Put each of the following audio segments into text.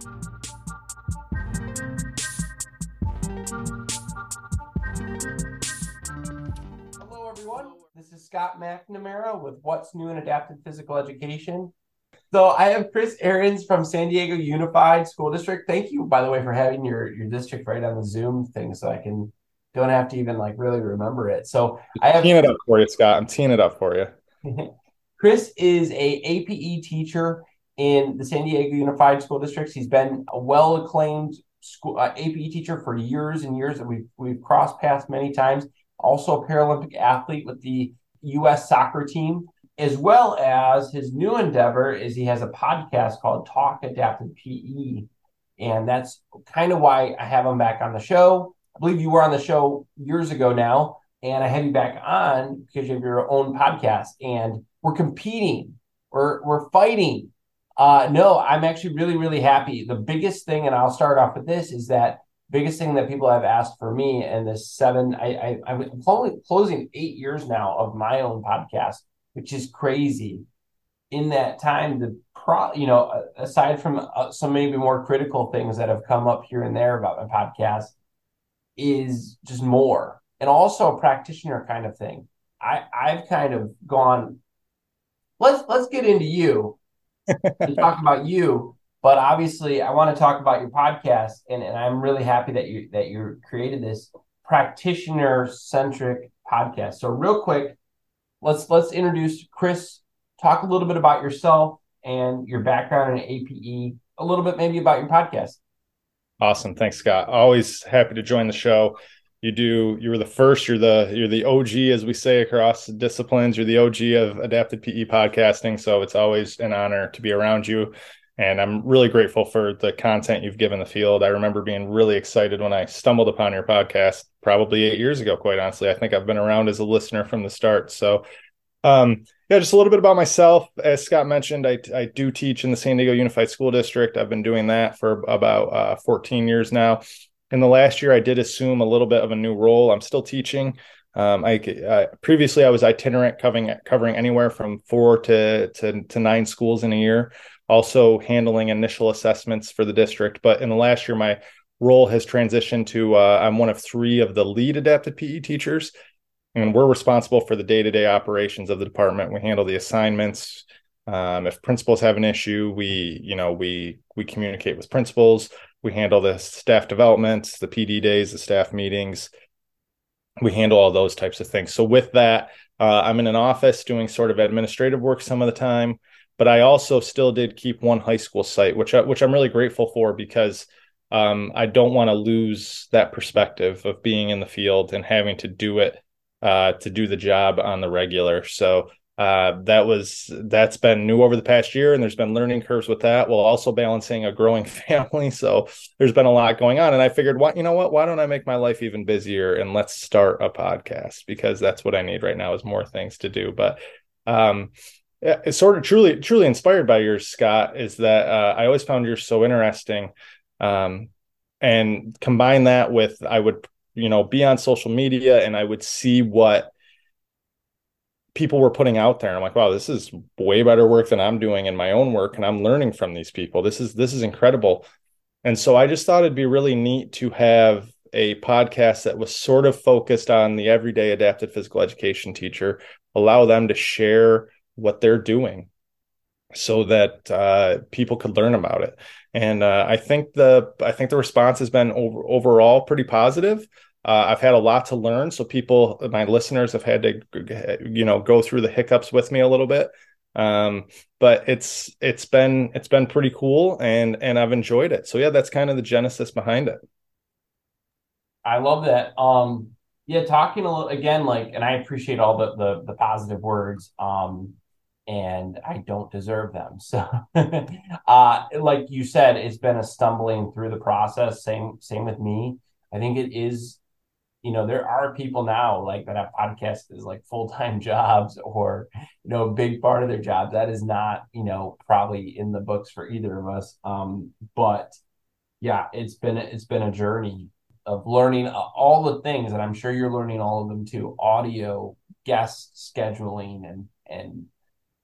Hello, everyone. This is Scott McNamara with What's New in Adapted Physical Education. So I have Chris Ahrens from San Diego Unified School District. Thank you, by the way, for having your your district right on the Zoom thing, so I can don't have to even like really remember it. So I have teeing it up for you, Scott. I'm teeing it up for you. Chris is a APE teacher in the San Diego Unified School Districts. He's been a well acclaimed school uh, APE teacher for years and years. That we've we've crossed paths many times. Also a Paralympic athlete with the U.S. soccer team, as well as his new endeavor is he has a podcast called Talk Adapted PE, and that's kind of why I have him back on the show. I believe you were on the show years ago now, and I have you back on because you have your own podcast, and we're competing, we're we're fighting. Uh, no, I'm actually really really happy. The biggest thing, and I'll start off with this, is that biggest thing that people have asked for me and this seven I, I I'm closing eight years now of my own podcast, which is crazy. In that time, the pro you know aside from uh, some maybe more critical things that have come up here and there about my podcast, is just more and also a practitioner kind of thing. I I've kind of gone. Let's let's get into you and talk about you but obviously I want to talk about your podcast and, and I'm really happy that you that you created this practitioner centric podcast. So real quick, let's let's introduce Chris, talk a little bit about yourself and your background in APE, a little bit maybe about your podcast. Awesome. Thanks, Scott. Always happy to join the show. You do you were the first, you're the you're the OG as we say across disciplines. You're the OG of adapted PE podcasting. So it's always an honor to be around you and I'm really grateful for the content you've given the field. I remember being really excited when I stumbled upon your podcast probably eight years ago, quite honestly. I think I've been around as a listener from the start. So, um, yeah, just a little bit about myself. As Scott mentioned, I, I do teach in the San Diego Unified School District. I've been doing that for about uh, 14 years now. In the last year, I did assume a little bit of a new role. I'm still teaching. Um, I uh, previously I was itinerant, covering covering anywhere from four to, to to nine schools in a year also handling initial assessments for the district. But in the last year, my role has transitioned to uh, I'm one of three of the lead adapted PE teachers, and we're responsible for the day to day operations of the department. We handle the assignments. Um, if principals have an issue, we you know we we communicate with principals. We handle the staff developments, the PD days, the staff meetings. We handle all those types of things. So with that, uh, I'm in an office doing sort of administrative work some of the time but I also still did keep one high school site, which I, which I'm really grateful for because um, I don't want to lose that perspective of being in the field and having to do it uh, to do the job on the regular. So uh, that was that's been new over the past year, and there's been learning curves with that, while also balancing a growing family. So there's been a lot going on, and I figured, what you know what, why don't I make my life even busier and let's start a podcast because that's what I need right now is more things to do. But um, it's sort of truly truly inspired by yours scott is that uh, i always found yours so interesting um, and combine that with i would you know be on social media and i would see what people were putting out there i'm like wow this is way better work than i'm doing in my own work and i'm learning from these people this is this is incredible and so i just thought it'd be really neat to have a podcast that was sort of focused on the everyday adapted physical education teacher allow them to share what they're doing so that uh, people could learn about it. And uh, I think the I think the response has been over, overall pretty positive. Uh, I've had a lot to learn, so people, my listeners, have had to you know go through the hiccups with me a little bit. Um, but it's it's been it's been pretty cool, and and I've enjoyed it. So yeah, that's kind of the genesis behind it. I love that. Um, yeah, talking a little again, like, and I appreciate all the the, the positive words. Um, and I don't deserve them. So, uh, like you said, it's been a stumbling through the process. Same, same with me. I think it is, you know, there are people now like that have podcasts as like full time jobs or, you know, a big part of their job. That is not, you know, probably in the books for either of us. Um, but yeah, it's been it's been a journey of learning all the things, and I'm sure you're learning all of them too. Audio, guest scheduling, and and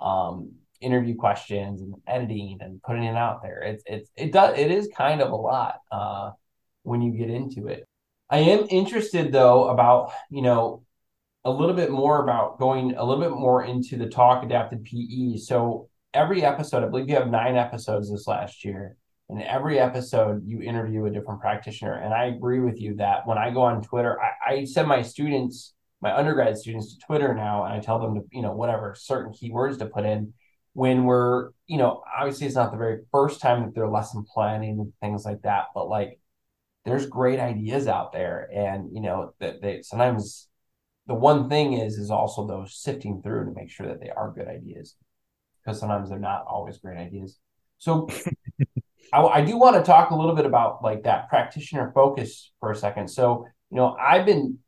um, interview questions and editing and putting it out there. It's it's it does it is kind of a lot uh, when you get into it. I am interested though about you know a little bit more about going a little bit more into the talk adapted PE. So every episode, I believe you have nine episodes this last year. And every episode, you interview a different practitioner. And I agree with you that when I go on Twitter, I, I send my students, my undergrad students, to Twitter now, and I tell them to, you know, whatever certain keywords to put in. When we're, you know, obviously it's not the very first time that they're lesson planning and things like that, but like there's great ideas out there, and you know that they sometimes the one thing is is also those sifting through to make sure that they are good ideas because sometimes they're not always great ideas. So I, I, do want to talk a little bit about like that practitioner focus for a second. So, you know, I've been,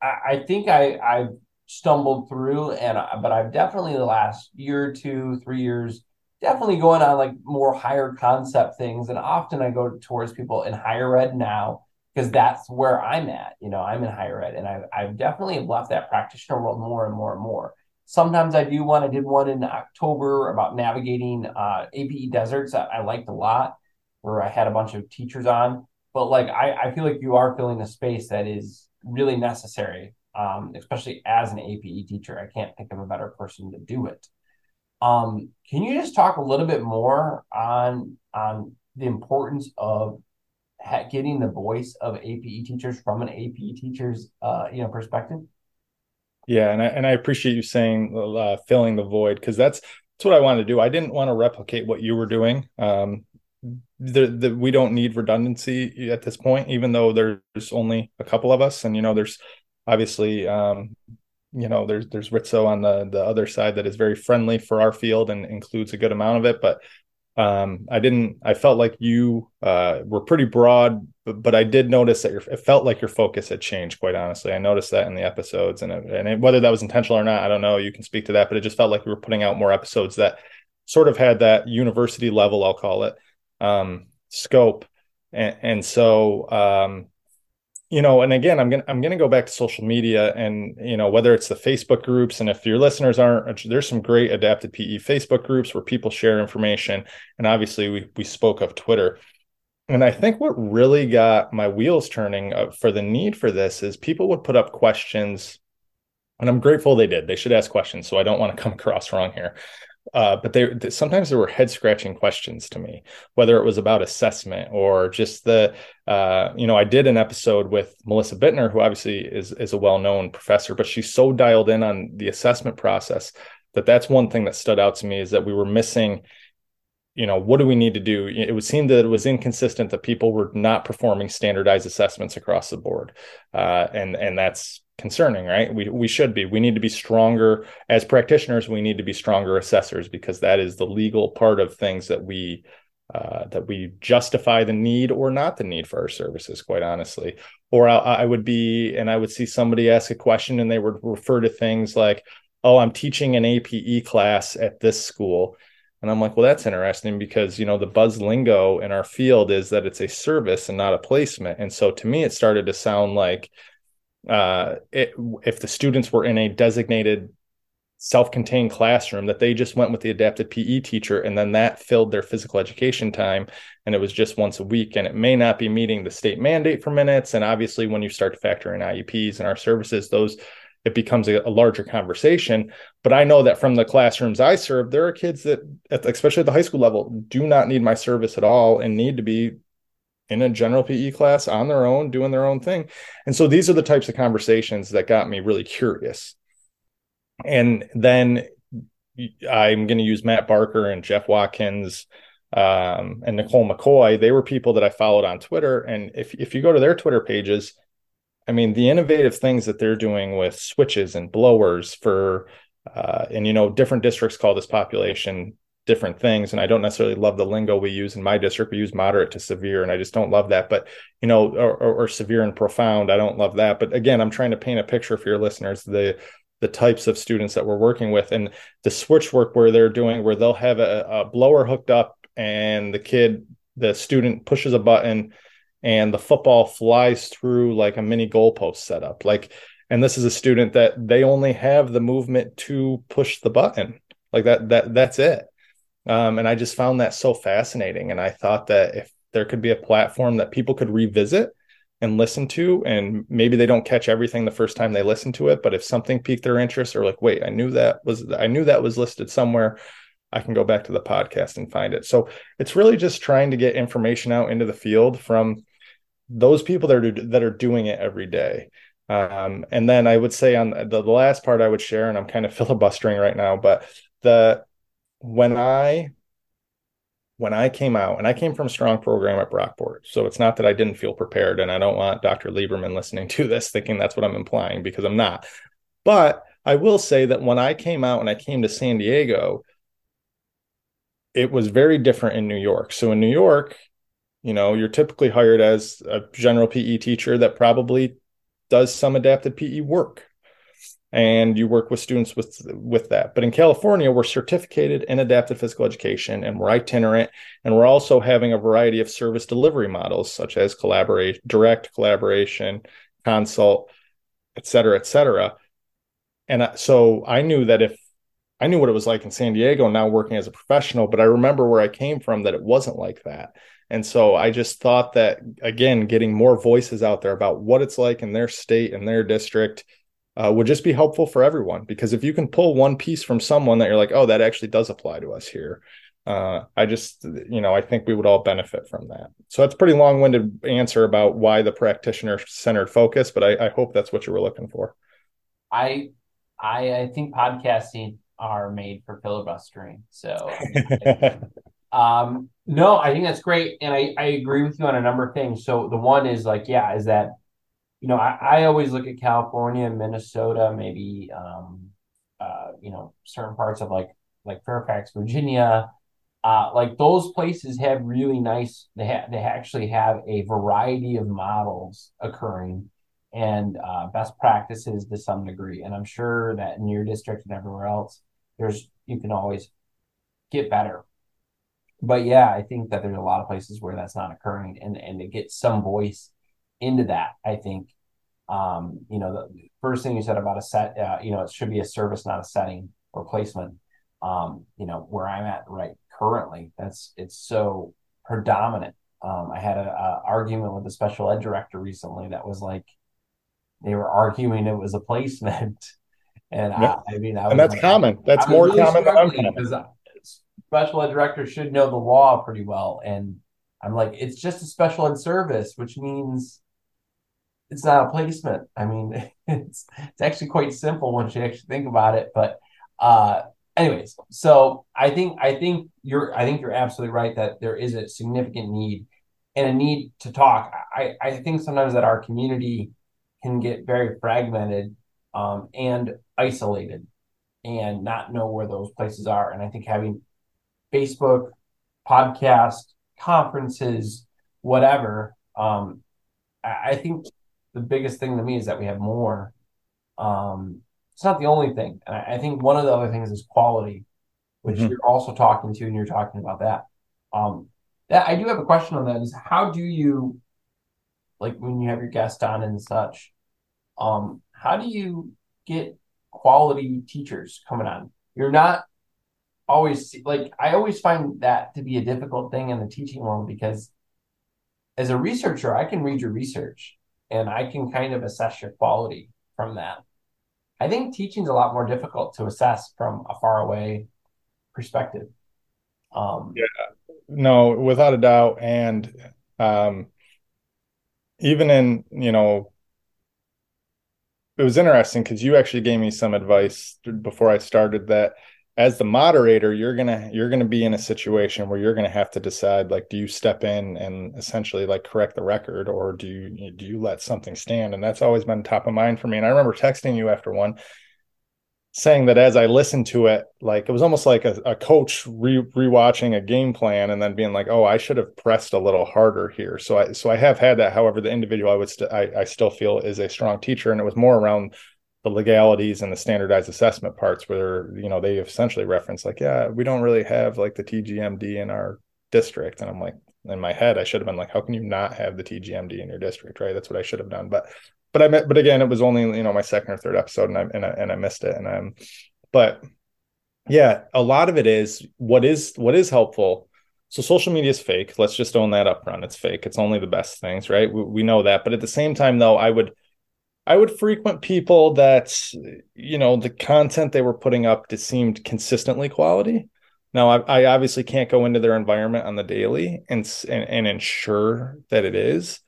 I, I think I, I've stumbled through and, but I've definitely the last year or two, three years, definitely going on like more higher concept things. And often I go towards people in higher ed now because that's where I'm at. You know, I'm in higher ed and I've, I've definitely left that practitioner world more and more and more. Sometimes I do one. I did one in October about navigating uh, APE deserts that I liked a lot, where I had a bunch of teachers on. But like, I, I feel like you are filling a space that is really necessary, um, especially as an APE teacher. I can't think of a better person to do it. Um, can you just talk a little bit more on on the importance of getting the voice of APE teachers from an APE teacher's uh, you know perspective? Yeah, and I and I appreciate you saying uh, filling the void because that's that's what I wanted to do. I didn't want to replicate what you were doing. Um, the, the we don't need redundancy at this point, even though there's only a couple of us, and you know there's obviously um, you know there's there's Risto on the the other side that is very friendly for our field and includes a good amount of it, but um i didn't i felt like you uh were pretty broad but, but i did notice that your it felt like your focus had changed quite honestly. I noticed that in the episodes and and it, whether that was intentional or not i don't know. You can speak to that but it just felt like we were putting out more episodes that sort of had that university level i'll call it um scope. And, and so um you know and again i'm gonna i'm gonna go back to social media and you know whether it's the facebook groups and if your listeners aren't there's some great adapted pe facebook groups where people share information and obviously we we spoke of twitter. And i think what really got my wheels turning uh, for the need for this is people would put up questions and i'm grateful they did. They should ask questions so i don't want to come across wrong here uh, but they, sometimes there were head scratching questions to me, whether it was about assessment or just the, uh, you know, I did an episode with Melissa Bittner, who obviously is is a well known professor, but she's so dialed in on the assessment process that that's one thing that stood out to me is that we were missing. You know, what do we need to do? It would seem that it was inconsistent that people were not performing standardized assessments across the board, uh, and and that's concerning, right? We we should be. We need to be stronger as practitioners. We need to be stronger assessors because that is the legal part of things that we uh, that we justify the need or not the need for our services. Quite honestly, or I, I would be and I would see somebody ask a question and they would refer to things like, "Oh, I'm teaching an APE class at this school." And I'm like, well, that's interesting because, you know, the buzz lingo in our field is that it's a service and not a placement. And so to me, it started to sound like uh, it, if the students were in a designated self-contained classroom that they just went with the adapted PE teacher and then that filled their physical education time and it was just once a week and it may not be meeting the state mandate for minutes and obviously when you start to factor in IEPs and our services those it becomes a, a larger conversation. But I know that from the classrooms I serve there are kids that especially at the high school level do not need my service at all and need to be in a general PE class on their own, doing their own thing. And so these are the types of conversations that got me really curious. And then I'm going to use Matt Barker and Jeff Watkins um, and Nicole McCoy. They were people that I followed on Twitter. And if, if you go to their Twitter pages, I mean, the innovative things that they're doing with switches and blowers for, uh, and you know, different districts call this population different things and i don't necessarily love the lingo we use in my district. We use moderate to severe and i just don't love that but you know or, or, or, severe and profound i don't love that. But again i'm trying to paint a picture for your listeners the the types of students that we're working with and the switch work where they're doing where they'll have a, a blower hooked up and the kid the student pushes a button and the football flies through like a mini goalpost setup. Like and this is a student that they only have the movement to push the button. Like that that that's it. Um, and I just found that so fascinating. And I thought that if there could be a platform that people could revisit and listen to, and maybe they don't catch everything the first time they listen to it, but if something piqued their interest or like, wait, I knew that was I knew that was listed somewhere, I can go back to the podcast and find it. So it's really just trying to get information out into the field from those people that are that are doing it every day. Um, and then I would say on the, the last part I would share, and I'm kind of filibustering right now, but the when I when I came out, and I came from a strong program at Brockport, so it's not that I didn't feel prepared, and I don't want Dr. Lieberman listening to this thinking that's what I'm implying because I'm not. But I will say that when I came out and I came to San Diego, it was very different in New York. So in New York, you know, you're typically hired as a general PE teacher that probably does some adapted PE work and you work with students with with that. But in California, we're certificated in adaptive physical education and we're itinerant, and we're also having a variety of service delivery models such as collaborate, direct collaboration, consult, et cetera, et cetera. And so I knew that if I knew what it was like in San Diego now working as a professional, but I remember where I came from that it wasn't like that. And so I just thought that again, getting more voices out there about what it's like in their state and their district uh, would just be helpful for everyone because if you can pull one piece from someone that you're like oh that actually does apply to us here uh, i just you know i think we would all benefit from that. So that's pretty long-winded answer about why the practitioner centered focus but I, I, hope that's what you were looking for. I i i think podcasting are made for filibustering so. Um no i think that's great and i i agree with you on a number of things. So the one is like yeah is that you know, I, I always look at California, Minnesota, maybe um, uh, you know, certain parts of like like Fairfax, Virginia. Uh, like those places have really nice. They they actually have a variety of models occurring and uh, best practices to some degree. And I'm sure that in your district and everywhere else, there's you can always get better. But yeah, I think that there's a lot of places where that's not occurring, and and to get some voice into that. I think, um, you know, the first thing you said about a set, uh, you know, it should be a service, not a setting or placement. Um, you know, where I'm at right currently, that's it's so predominant. Um, I had a, argument with a special ed director recently that was like, they were arguing it was a placement. And I, I, mean, I and that's like, common. That's more really common than uncommon. Special ed directors should know the law pretty well, and I'm like, it's just a special ed service, which means it's not a placement. I mean, it's it's actually quite simple once you actually think about it. But uh, anyways, so I think I think you're I think you're absolutely right that there is a significant need and a need to talk. I I think sometimes that our community can get very fragmented um, and isolated and not know where those places are. And I think having Facebook, podcast, conferences, whatever, um, I think the biggest thing to me is that we have more. Um, it's not the only thing. And I, I think one of the other things is quality, which mm-hmm. you're also talking to, and you're talking about that. Um, that I do have a question on that is how do you, like when you have your guest on and such, um, how do you get quality teachers coming on? You're not always like I always find that to be a difficult thing in the teaching world because as a researcher, I can read your research and I can kind of assess your quality from that. I think teaching is a lot more difficult to assess from a far away perspective. Um, yeah, no, without a doubt. And um, even in, you know, it was interesting because you actually gave me some advice before I started that as the moderator you're gonna you're gonna be in a situation where you're gonna have to decide like do you step in and essentially like correct the record or do you do you let something stand? And that's always been top of mind for me. And i remember texting you after one saying that as i listened to it like it was almost like a, a coach re- rewatching a game plan and then being like oh i should have pressed a little harder here. So i so i have had that. However the individual i would st- I, I still feel is a strong teacher and it was more around the legalities and the standardized assessment parts where you know they essentially reference like yeah we don't really have like the tgmd in our district and i'm like in my head i should have been like how can you not have the tgmd in your district right that's what i should have done but but i met but again it was only you know my second or third episode and i and i, and I missed it and i'm but Yeah, a lot of it is what is what is helpful. So social media is fake. Let's just own that up front. It's fake. It's only the best things, right? We, we know that. But at the same time, though, I would I would frequent people that you know the content they were putting up just seemed consistently quality. Now, I, I obviously can't go into their environment on the daily and, and and ensure that it is,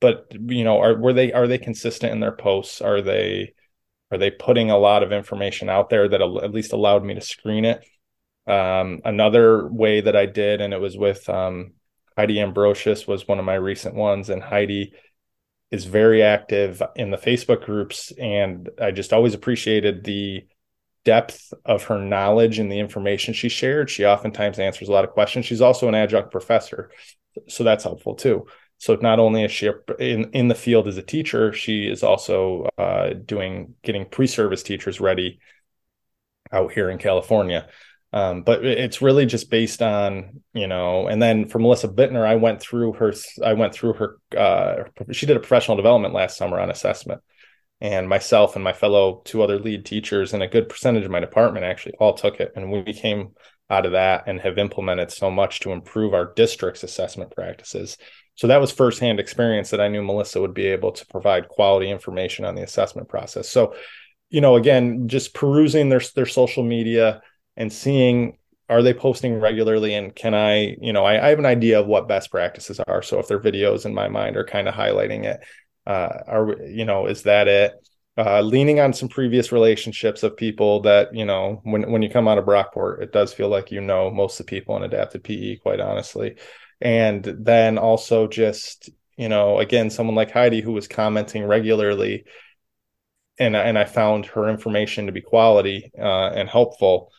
but you know, are were they are they consistent in their posts? Are they are they putting a lot of information out there that at least allowed me to screen it? Um, another way that I did, and it was with um, Heidi Ambrosius, was one of my recent ones, and Heidi is very active in the Facebook groups, and I just always appreciated the depth of her knowledge and the information she shared. She oftentimes answers a lot of questions. She's also an adjunct professor, so that's helpful too. So not only is she in in the field as a teacher, she is also uh, doing getting pre-service teachers ready out here in California. Um, but it's really just based on you know and then for melissa bittner i went through her i went through her uh, she did a professional development last summer on assessment. And myself and my fellow two other lead teachers and a good percentage of my department actually all took it. And we came out of that and have implemented so much to improve our district's assessment practices. So that was firsthand experience that i knew melissa would be able to provide quality information on the assessment process. So you know again just perusing their their social media and seeing are they posting regularly? And can i you know I, I, have an idea of what best practices are. So if their videos in my mind are kind of highlighting it uh are you know is that it? Uh leaning on some previous relationships of people that you know when when you come out of brockport it does feel like you know most of the people in adapted pe quite honestly. And then also just you know again someone like heidi who was commenting regularly and and i found her information to be quality uh, and helpful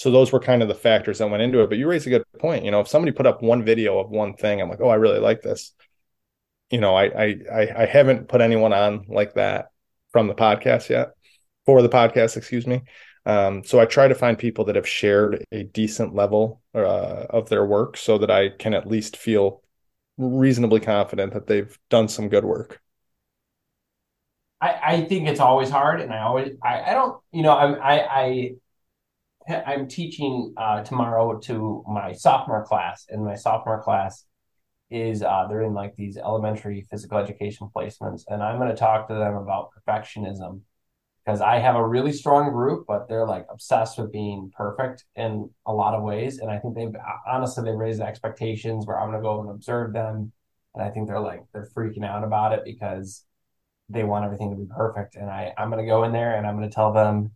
so those were kind of the factors that went into it. But you raised a good point. You know if somebody put up one video of one thing i'm like oh i really like this. You know i i i haven't put anyone on like that from the podcast yet for the podcast excuse me. Um, so i try to find people that have shared a decent level uh, of their work so that i can at least feel reasonably confident that they've done some good work. I, I think it's always hard and i always i, I don't you know i i I'm teaching uh, tomorrow to my sophomore class, and my sophomore class is uh, they're in like these elementary physical education placements, and I'm going to talk to them about perfectionism because I have a really strong group, but they're like obsessed with being perfect in a lot of ways, and I think they've honestly they've raised the expectations where I'm going to go and observe them, and I think they're like they're freaking out about it because they want everything to be perfect, and I I'm going to go in there and I'm going to tell them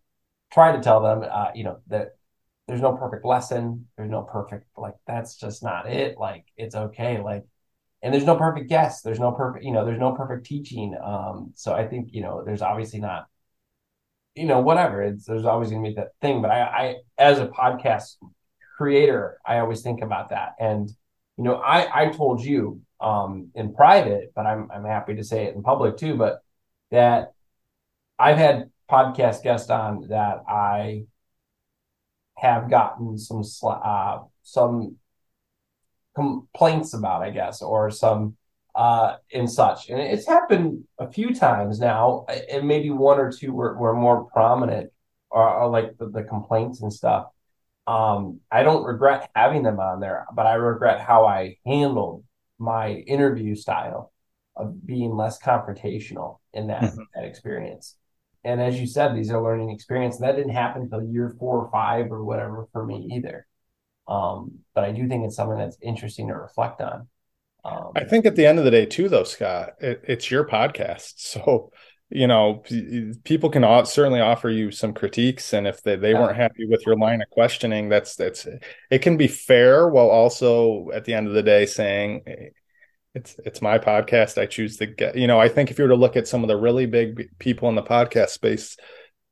try to tell them, uh, you know, that there's no perfect lesson. There's no perfect, like, that's just not it. Like, it's okay. Like, and there's no perfect guest. There's no perfect, you know, there's no perfect teaching. Um, so I think, you know, there's obviously not, you know, whatever. It's there's always gonna be that thing. But I, I as a podcast creator, I always think about that. And, you know, I I told you um in private, but I'm I'm happy to say it in public too, but that I've had podcast guest on that I have gotten some uh, some complaints about, I guess, or some uh, and such. And it's happened a few times now, and maybe one or two were, were more prominent, or, or like the, the, complaints and stuff. Um, I don't regret having them on there, but I regret how I handled my interview style of being less confrontational in that, mm-hmm. that experience and as you said, these are learning experience. And that didn't happen until year four or five or whatever for me either. Um, but I do think it's something that's interesting to reflect on. Um, I think at the end of the day, too, though, Scott, it, it's your podcast, so you know people can certainly offer you some critiques, and if they, they yeah. weren't happy with your line of questioning, that's that's it can be fair while also at the end of the day saying it's it's my podcast. I choose to get. You know, I think if you were to look at some of the really big people in the podcast space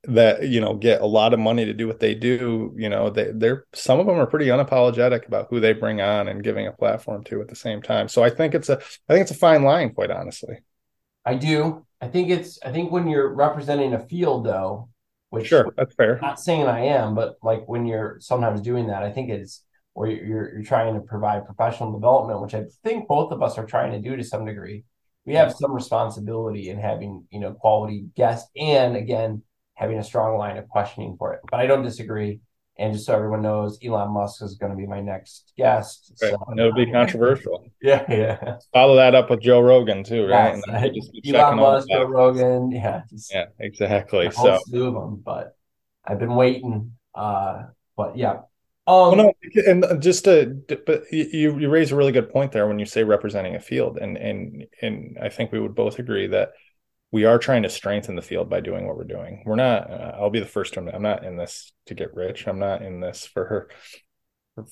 that you know get a lot of money to do what they do, you know, they they're some of them are pretty unapologetic about who they bring on and giving a platform to at the same time. So I think it's a I think it's a fine line, quite honestly. I do. I think it's I think when you're representing a field though, which sure, that's fair. Not saying I am, but like when you're sometimes doing that, I think it's or you're, you're trying to provide professional development, which I think both of us are trying to do to some degree. We have some responsibility in having, you know, quality guests and again, having a strong line of questioning for it. But I don't disagree. And just so everyone knows, Elon Musk is going to be my next guest. Right. So, It'll be controversial. yeah, yeah. Follow that up with Joe Rogan too, right? Yes, And Elon Musk. Joe Rogan. Yeah, Yeah, exactly. So of them. But I've been waiting. Uh, but yeah. Well, Um, no, and just to, but you you raise a really good point there when you say representing a field, and and and I think we would both agree that we are trying to strengthen the field by doing what we're doing. We're not. Uh, I'll be the first to admit, I'm not in this to get rich. I'm not in this for her,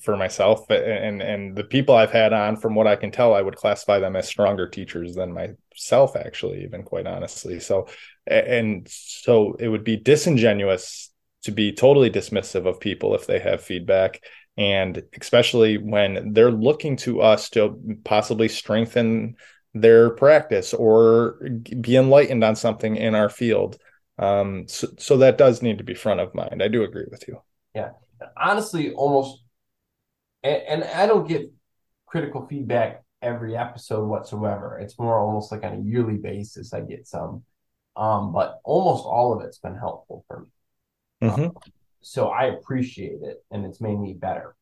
for myself. And and the people I've had on, from what I can tell, I would classify them as stronger teachers than myself, actually, even quite honestly. So, and so it would be disingenuous to be totally dismissive of people if they have feedback and especially when they're looking to us to possibly strengthen their practice or be enlightened on something in our field um, so, so that does need to be front of mind i do agree with you Yeah. honestly, almost, and, and I don't get critical feedback every episode whatsoever. It's more almost like on a yearly basis. I get some, um, but almost all of it's been helpful for me. Mhm. so I appreciate it and it's made me better.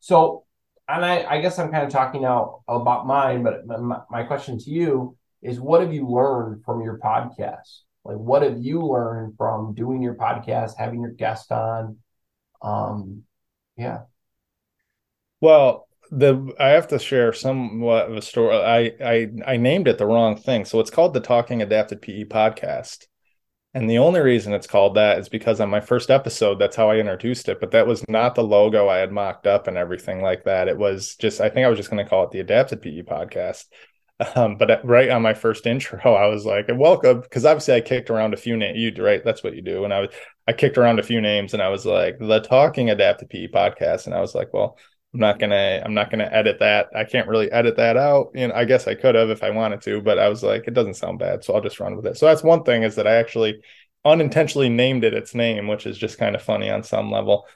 So, and I, I guess I'm kind of talking now about mine, but my, my question to you is what have you learned from your podcast? Like, what have you learned from doing your podcast, having your guest on? Um, yeah. Well, the I have to share somewhat of a story. I I I named it the wrong thing, so it's called the Talking Adapted PE podcast. And the only reason it's called that is because on my first episode, that's how I introduced it. But that was not the logo I had mocked up and everything like that. It was just, I think I was just going to call it the Adapted PE podcast. Um, but right on my first intro, I was like, welcome. Cause obviously I kicked around a few names. You right. That's what you do. And I was, I kicked around a few names and I was like, the Talking Adapted PE podcast. And I was like, well, I'm not gonna I'm not gonna edit that. I can't really edit that out. You know, I guess I could have if I wanted to, but I was like, it doesn't sound bad, so I'll just run with it. So that's one thing is that I actually unintentionally named it its name, which is just kind of funny on some level.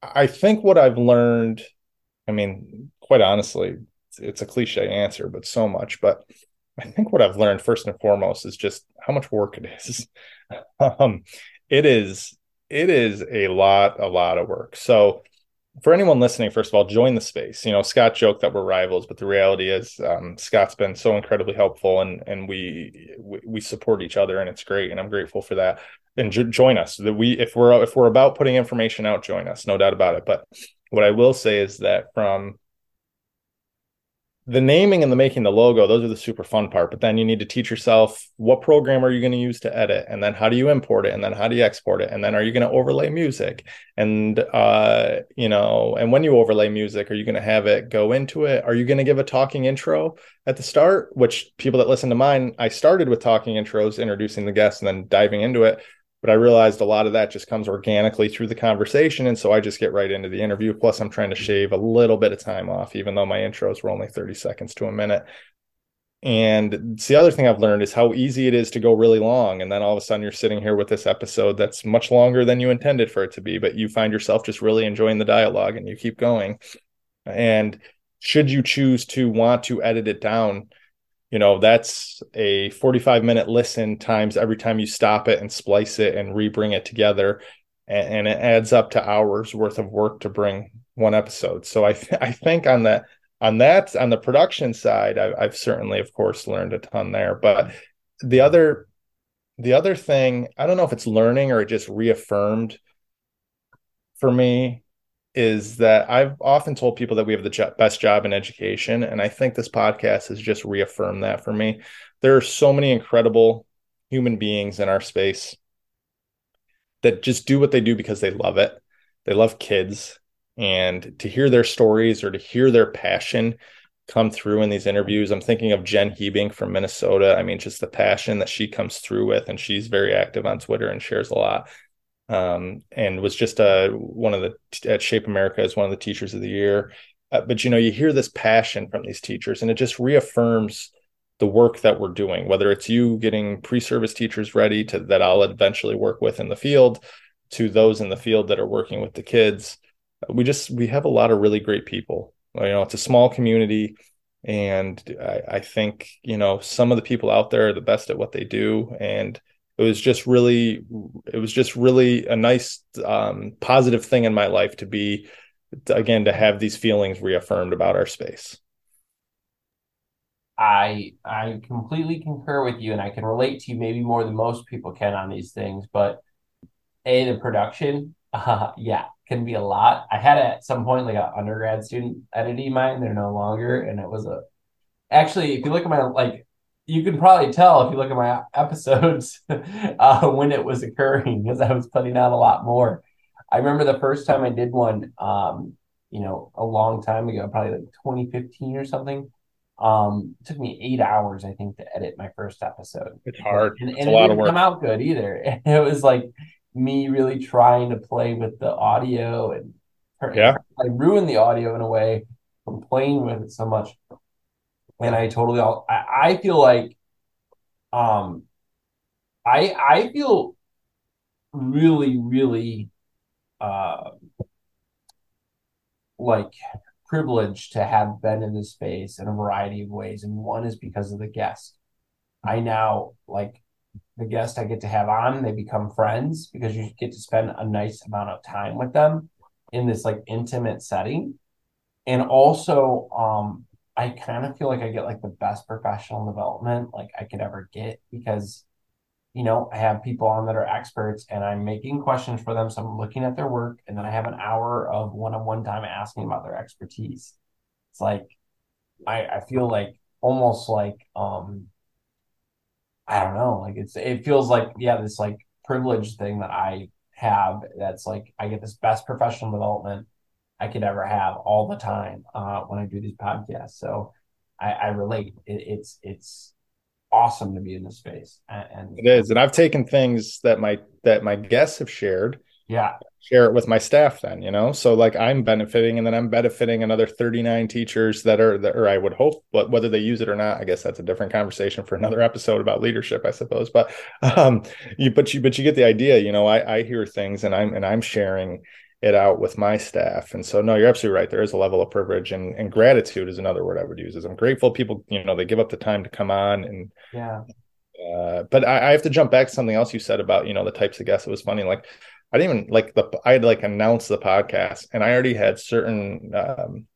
I think what I've learned, I mean, quite honestly, it's, a cliche answer, but so much. But I think what I've learned first and foremost is just how much work it is. um, it is it is a lot, a lot of work. So for anyone listening, first of all, join the space. You know, Scott joked that we're rivals, but the reality is, um, Scott's been so incredibly helpful, and and we, we we support each other, and it's great, and I'm grateful for that. And jo- join us. That we, if we're if we're about putting information out, join us, no doubt about it. But what I will say is that from the naming and the making the logo those are the super fun part but then you need to teach yourself what program are you going to use to edit and then how do you import it and then how do you export it and then are you going to overlay music and uh you know and when you overlay music are you going to have it go into it? Are you going to give a talking intro at the start? Which people that listen to mine i started with talking intros introducing the guests and then diving into it but I realized a lot of that just comes organically through the conversation. And so I just get right into the interview. Plus, I'm trying to shave a little bit of time off, even though my intros were only 30 seconds to a minute. And it's the other thing I've learned is how easy it is to go really long. And then all of a sudden you're sitting here with this episode that's much longer than you intended for it to be, but you find yourself just really enjoying the dialogue and you keep going. And should you choose to want to edit it down, you know that's a 45 minute listen times every time you stop it and splice it and rebring it together. And, and, it adds up to hours worth of work to bring one episode. So i th- i think on that on that on the production side I, i've certainly of course learned a ton there. But the other the other thing i don't know if it's learning or it just reaffirmed for me is that I've often told people that we have the jo- best job in education. And I think this podcast has just reaffirmed that for me. There are so many incredible human beings in our space that just do what they do because they love it. They love kids. And to hear their stories or to hear their passion come through in these interviews, I'm thinking of Jen Hebing from Minnesota. I mean, just the passion that she comes through with, and she's very active on Twitter and shares a lot um, and was just a one of the at Shape America as one of the teachers of the year. Uh, but you know, you hear this passion from these teachers, and it just reaffirms the work that we're doing. Whether it's you getting pre-service teachers ready to that I'll eventually work with in the field, to those in the field that are working with the kids, we just we have a lot of really great people. You know, it's a small community. And I, I think, you know, some of the people out there are the best at what they do. And it was just really it was just really a nice um, positive thing in my life to be again to have these feelings reaffirmed about our space. I i completely concur with you and i can relate to you maybe more than most people can on these things but a the production uh, yeah can be a lot. I had at some point like an undergrad student editing mine. They're no longer and it was a actually if you look at my like you can probably tell if you look at my episodes uh, when it was occurring because I was putting out a lot more. I remember the first time I did one, um, you know, a long time ago, probably like 2015 or something. Um, it took me eight hours, I think, to edit my first episode. It's hard. And, and it's a lot it of work. Come out good either. It was like me really trying to play with the audio and yeah, I ruined the audio in a way from playing with it so much and I totally I, I feel like um I I feel really really uh like privileged to have been in this space in a variety of ways. And one is because of the guest. I now like the guest I get to have on they become friends because you get to spend a nice amount of time with them in this like intimate setting. And also um I kind of feel like I get like the best professional development like I could ever get because you know I have people on that are experts and I'm making questions for them so I'm looking at their work and then I have an hour of one-on-one time asking about their expertise. It's like I I feel like almost like um I don't know like it's it feels like yeah this like privileged thing that I have that's like I get this best professional development I could ever have all the time uh, when I do these podcasts. So I, I relate. It, it's it's awesome to be in this space. And, and it is, and I've taken things that my that my guests have shared. Yeah. Share it with my staff then, you know. So like I'm benefiting and then I'm benefiting another 39 teachers that are that or I would hope, but whether they use it or not, I guess that's a different conversation for another episode about leadership, I suppose. But um you but you but you get the idea, you know, I I hear things and I'm and I'm sharing it out with my staff. And so, no, you're absolutely right. There is a level of privilege and, and gratitude is another word I would use. Is I'm grateful people, you know, they give up the time to come on and yeah. Uh, but I, I, have to jump back to something else you said about you know the types of guests. It was funny. Like I didn't even like the I had like announced the podcast, and I already had certain um,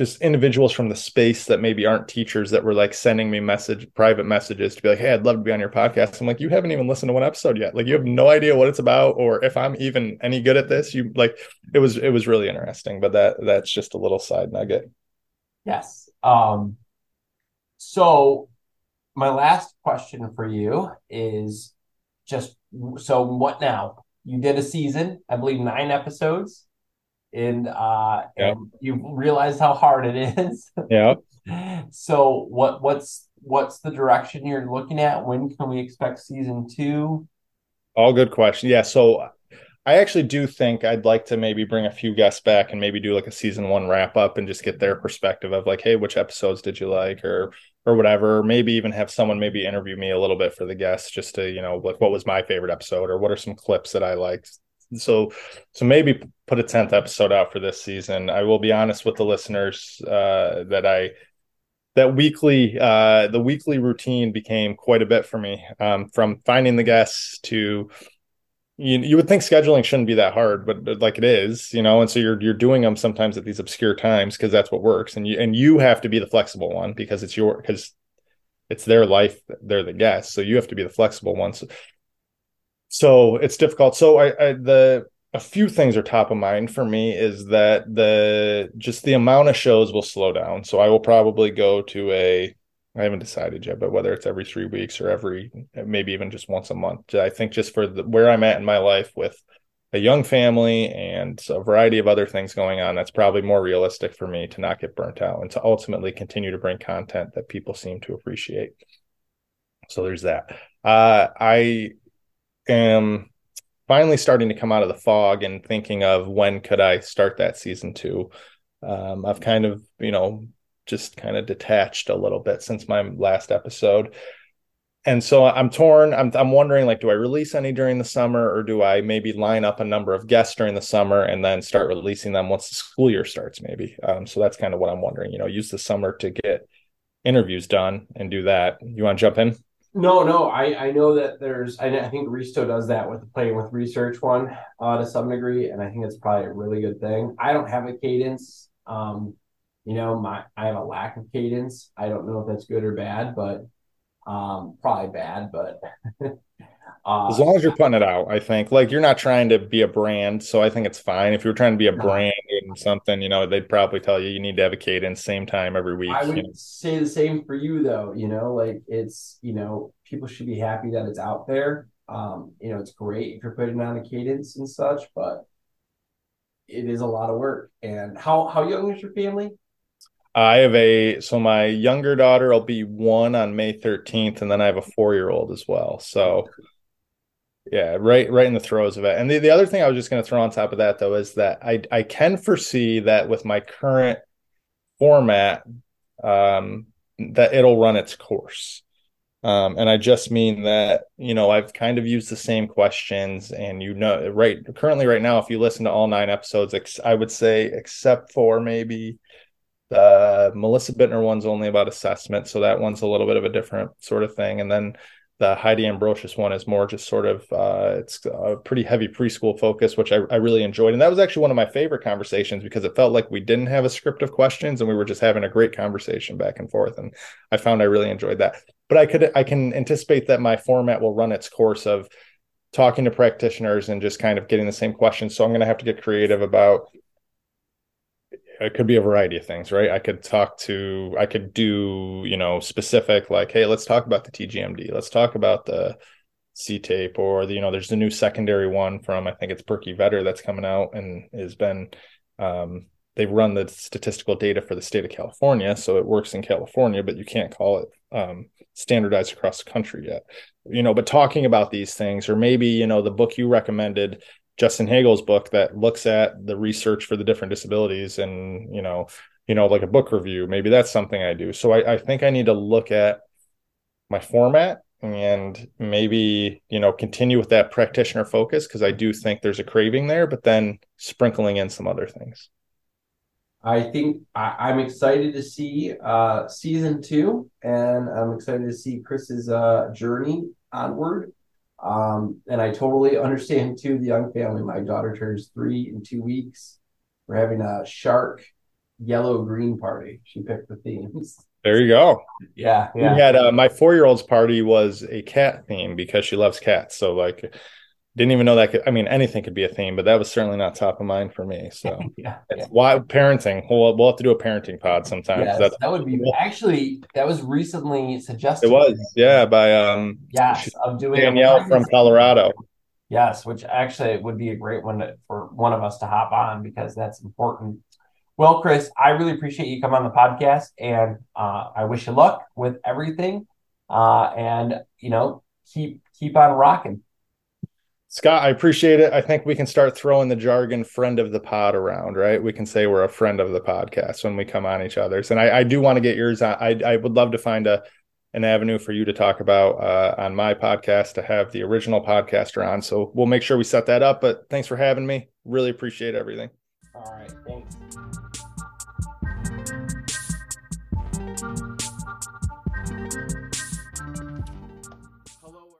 just individuals from the space that maybe aren't teachers that were like sending me message private messages to be like hey i'd love to be on your podcast. I'm like you haven't even listened to one episode yet. Like you have no idea what it's about or if i'm even any good at this. You like it was it was really interesting but that that's just a little side nugget. Yes. Um so my last question for you is just so what now? You did a season i believe nine episodes and uh yep. and you realize how hard it is. Yeah. so what what's what's the direction you're looking at? When can we expect season two? All good question. Yeah. So I actually do think I'd like to maybe bring a few guests back and maybe do like a season one wrap up and just get their perspective of like, hey, which episodes did you like or or whatever. Maybe even have someone maybe interview me a little bit for the guests just to, you know, like what was my favorite episode or what are some clips that I liked so so maybe put a 10th episode out for this season. I will be honest with the listeners uh, that i that weekly uh, the weekly routine became quite a bit for me um, from finding the guests to you, you would think scheduling shouldn't be that hard but, like it is you know and so you're you're doing them sometimes at these obscure times because that's what works. And you and you have to be the flexible one because it's your because it's their life they're the guests. So you have to be the flexible one so so it's difficult. So I, I, the a few things are top of mind for me is that the just the amount of shows will slow down. So i will probably go to a i haven't decided yet but whether it's every three weeks or every maybe even just once a month. I think just for the, where i'm at in my life with a young family and a variety of other things going on that's probably more realistic for me to not get burnt out and to ultimately continue to bring content that people seem to appreciate. So there's that. Uh, i am finally starting to come out of the fog and thinking of when could I start that season two. Um, I've kind of, you know, just kind of detached a little bit since my last episode. And so I'm torn. I'm I'm wondering like, do I release any during the summer, or do I maybe line up a number of guests during the summer and then start releasing them once the school year starts? Maybe. Um, so that's kind of what I'm wondering. You know, use the summer to get interviews done and do that. You want to jump in? No, no, I, I know that there's I, I think Risto does that with the playing with research one uh, to some degree, and I think it's probably a really good thing. I don't have a cadence. Um, you know, my I have a lack of cadence. I don't know if that's good or bad, but um, probably bad, but uh, as long as you're putting it out, I think like you're not trying to be a brand, so I think it's fine. If you're trying to be a brand and something, you know, they'd probably tell you you need to have a cadence same time every week. I would you know? say the same for you though. You know, like it's you know people should be happy that it's out there. Um, you know, it's great if you're putting on a cadence and such, but it is a lot of work. And how how young is your family? I have a so my younger daughter will be one on May 13th, and then I have a four year old as well. So yeah, right right in the throes of it. And the, the other thing I was just gonna throw on top of that though is that I I can foresee that with my current format, um, that it'll run its course. Um, and I just mean that, you know, I've kind of used the same questions and you know, right currently right now, if you listen to all nine episodes, ex- I would say except for maybe the Melissa Bittner one's only about assessment, so that one's a little bit of a different sort of thing. And then the Heidi Ambrosius one is more just sort of uh, it's a pretty heavy preschool focus, which I, I really enjoyed. And that was actually one of my favorite conversations because it felt like we didn't have a script of questions and we were just having a great conversation back and forth. And I found I really enjoyed that. But I could I can anticipate that my format will run its course of talking to practitioners and just kind of getting the same questions. So I'm going to have to get creative about it could be a variety of things, right? I could talk to, I could do, you know, specific like, hey, let's talk about the TGMD. Let's talk about the C tape, or the, you know, there's a new secondary one from I think it's Berkey Vetter that's coming out and has been, um, they've run the statistical data for the state of California, so it works in California, but you can't call it um, standardized across the country yet. You know, but talking about these things, or maybe you know, the book you recommended Justin Haegele's book that looks at the research for the different disabilities and you know you know like a book review. Maybe that's something I do. So I, I think I need to look at my format and maybe you know continue with that practitioner focus because I do think there's a craving there but then sprinkling in some other things. I think I, am excited to see uh, season two, and I'm excited to see Chris's uh, journey onward. Um, and I totally understand too the young family. My daughter turns three in two weeks. We're having a shark yellow green party. She picked the themes. There you go. Yeah, yeah. We had uh, my four year old's party was a cat theme because she loves cats. So like didn't even know that could, I mean, anything could be a theme, but that was certainly not top of mind for me. So yeah, yeah. why parenting? We'll, we'll have to do a parenting pod sometime. Yes, that would be actually, that was recently suggested. It was, yeah, by, um, yes, I'm doing Danielle from Colorado. Yes, which actually would be a great one to, for one of us to hop on because that's important. Well, Chris, I really appreciate you coming on the podcast and uh, I wish you luck with everything. Uh, and, you know, keep, keep on rocking. Scott, I appreciate it. I think we can start throwing the jargon friend of the pod around, right? We can say we're a friend of the podcast when we come on each other's. And I, I do want to get yours on. I, I would love to find a an avenue for you to talk about uh, on my podcast to have the original podcaster on. So we'll make sure we set that up. But thanks for having me. Really appreciate everything. All right. Thanks.